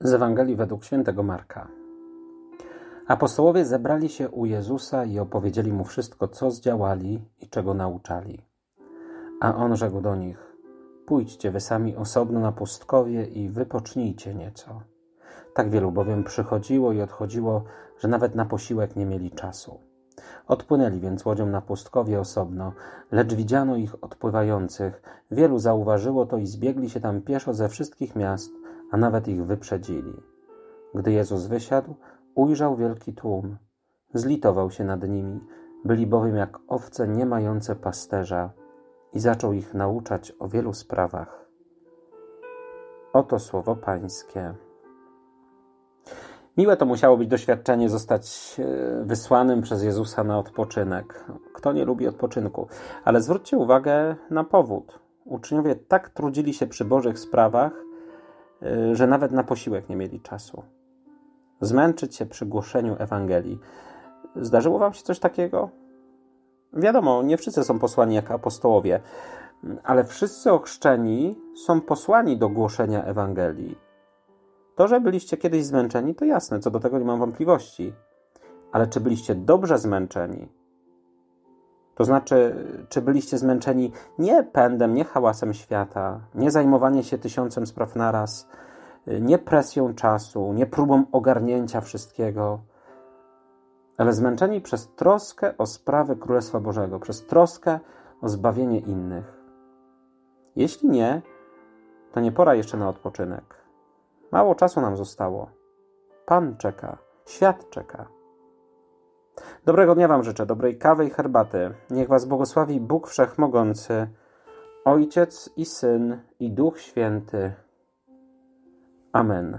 Z Ewangelii według świętego Marka. Apostołowie zebrali się u Jezusa i opowiedzieli mu wszystko, co zdziałali i czego nauczali. A on rzekł do nich: Pójdźcie wy sami osobno na pustkowie i wypocznijcie nieco. Tak wielu bowiem przychodziło i odchodziło, że nawet na posiłek nie mieli czasu. Odpłynęli więc łodzią na pustkowie osobno, lecz widziano ich odpływających. Wielu zauważyło to i zbiegli się tam pieszo ze wszystkich miast, a nawet ich wyprzedzili. Gdy Jezus wysiadł, ujrzał wielki tłum. Zlitował się nad nimi, byli bowiem jak owce nie mające pasterza i zaczął ich nauczać o wielu sprawach. Oto słowo Pańskie. Miłe to musiało być doświadczenie zostać e, wysłanym przez Jezusa na odpoczynek. Kto nie lubi odpoczynku? Ale zwróćcie uwagę na powód. Uczniowie tak trudzili się przy Bożych sprawach, że nawet na posiłek nie mieli czasu. Zmęczyć się przy głoszeniu Ewangelii. Zdarzyło wam się coś takiego? Wiadomo, nie wszyscy są posłani jak apostołowie, ale wszyscy ochrzczeni są posłani do głoszenia Ewangelii. To, że byliście kiedyś zmęczeni, to jasne, co do tego nie mam wątpliwości. Ale czy byliście dobrze zmęczeni? To znaczy, czy byliście zmęczeni nie pędem, nie hałasem świata, nie zajmowanie się tysiącem spraw naraz, nie presją czasu, nie próbą ogarnięcia wszystkiego, ale zmęczeni przez troskę o sprawy Królestwa Bożego, przez troskę o zbawienie innych. Jeśli nie, to nie pora jeszcze na odpoczynek. Mało czasu nam zostało. Pan czeka, świat czeka. Dobrego dnia Wam życzę, dobrej kawy i herbaty. Niech Was błogosławi Bóg Wszechmogący, Ojciec i Syn i Duch Święty. Amen.